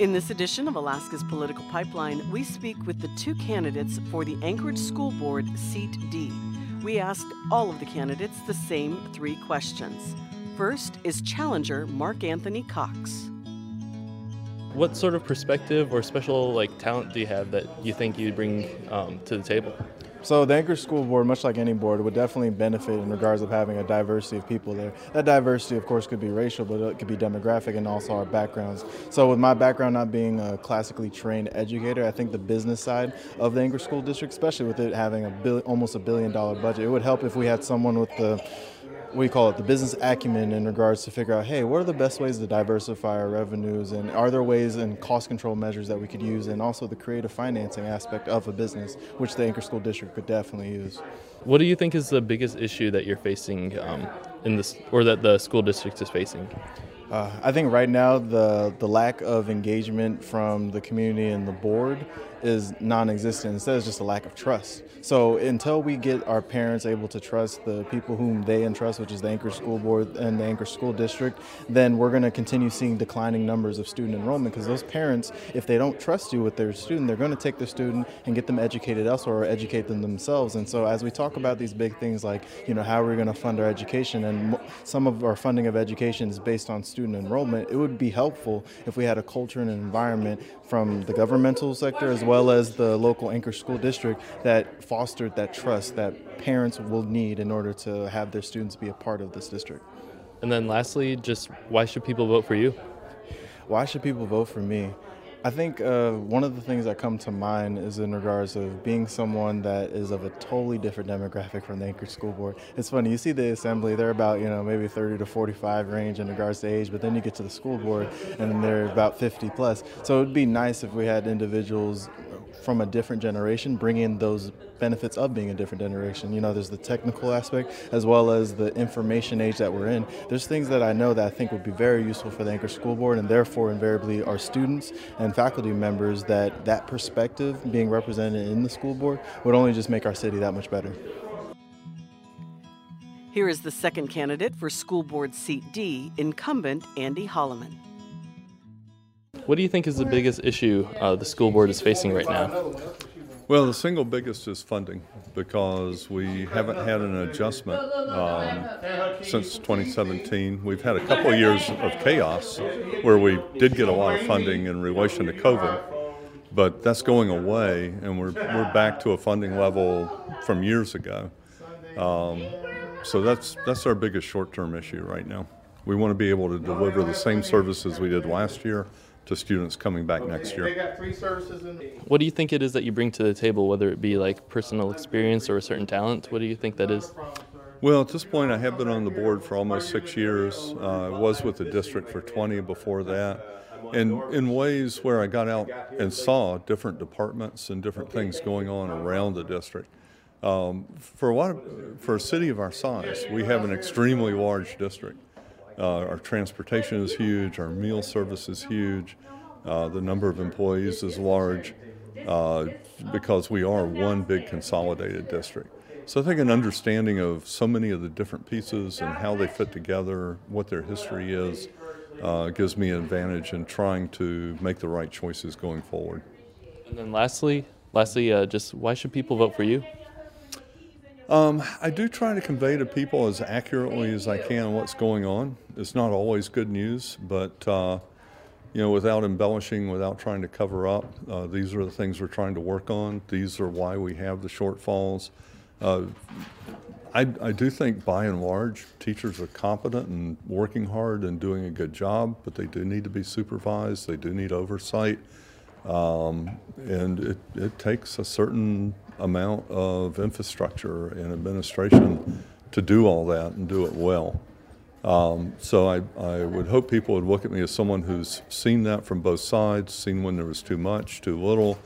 In this edition of Alaska's Political Pipeline, we speak with the two candidates for the Anchorage School Board Seat D. We asked all of the candidates the same three questions. First is challenger Mark Anthony Cox. What sort of perspective or special like talent do you have that you think you bring um, to the table? So the Anchorage School Board, much like any board, would definitely benefit in regards of having a diversity of people there. That diversity, of course, could be racial, but it could be demographic and also our backgrounds. So with my background not being a classically trained educator, I think the business side of the Anchorage School District, especially with it having a bill, almost a billion dollar budget, it would help if we had someone with the what you call it, the business acumen in regards to figure out, hey, what are the best ways to diversify our revenues, and are there ways and cost control measures that we could use, and also the creative financing aspect of a business, which the Anchor School District could definitely use. What do you think is the biggest issue that you're facing um, in this, or that the school district is facing? Uh, I think right now the the lack of engagement from the community and the board is non-existent. Instead, it's just a lack of trust. So until we get our parents able to trust the people whom they entrust, which is the Anchor School Board and the Anchor School District, then we're going to continue seeing declining numbers of student enrollment because those parents, if they don't trust you with their student, they're going to take their student and get them educated elsewhere or educate them themselves. And so as we talk about these big things like, you know, how are we going to fund our education and some of our funding of education is based on student student enrollment, it would be helpful if we had a culture and an environment from the governmental sector as well as the local anchor school district that fostered that trust that parents will need in order to have their students be a part of this district. And then lastly, just why should people vote for you? Why should people vote for me? I think uh, one of the things that come to mind is in regards of being someone that is of a totally different demographic from the Anchorage School Board. It's funny, you see the assembly, they're about, you know, maybe 30 to 45 range in regards to age, but then you get to the school board and they're about 50 plus. So it would be nice if we had individuals from a different generation bring in those benefits of being a different generation. You know, there's the technical aspect as well as the information age that we're in. There's things that I know that I think would be very useful for the Anchor School Board and therefore invariably our students and faculty members that that perspective being represented in the school board would only just make our city that much better. Here is the second candidate for School Board Seat D, incumbent Andy Holleman. What do you think is the biggest issue uh, the school board is facing right now? Well, the single biggest is funding because we haven't had an adjustment um, since 2017. We've had a couple of years of chaos where we did get a lot of funding in relation to COVID, but that's going away, and we're, we're back to a funding level from years ago. Um, so that's, that's our biggest short term issue right now. We want to be able to deliver the same services we did last year to students coming back next year. What do you think it is that you bring to the table, whether it be like personal experience or a certain talent? What do you think that is? Well, at this point, I have been on the board for almost six years. Uh, I was with the district for 20 before that. And in ways where I got out and saw different departments and different things going on around the district. Um, for, a lot of, for a city of our size, we have an extremely large district. Uh, our transportation is huge, our meal service is huge, uh, the number of employees is large uh, because we are one big consolidated district. So I think an understanding of so many of the different pieces and how they fit together, what their history is, uh, gives me an advantage in trying to make the right choices going forward. And then lastly, lastly, uh, just why should people vote for you? Um, I do try to convey to people as accurately as I can what's going on. It's not always good news, but uh, you know, without embellishing, without trying to cover up, uh, these are the things we're trying to work on. These are why we have the shortfalls. Uh, I, I, do think, by and large, teachers are competent and working hard and doing a good job, but they do need to be supervised. They do need oversight, um, and it, it takes a certain amount of infrastructure and administration to do all that and do it well. Um, so I, I would hope people would look at me as someone who's seen that from both sides, seen when there was too much, too little,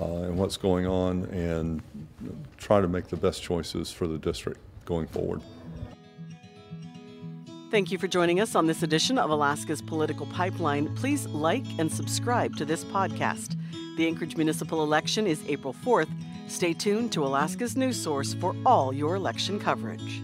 uh, and what's going on, and try to make the best choices for the district going forward. Thank you for joining us on this edition of Alaska's Political Pipeline. Please like and subscribe to this podcast. The Anchorage municipal election is April 4th. Stay tuned to Alaska's news source for all your election coverage.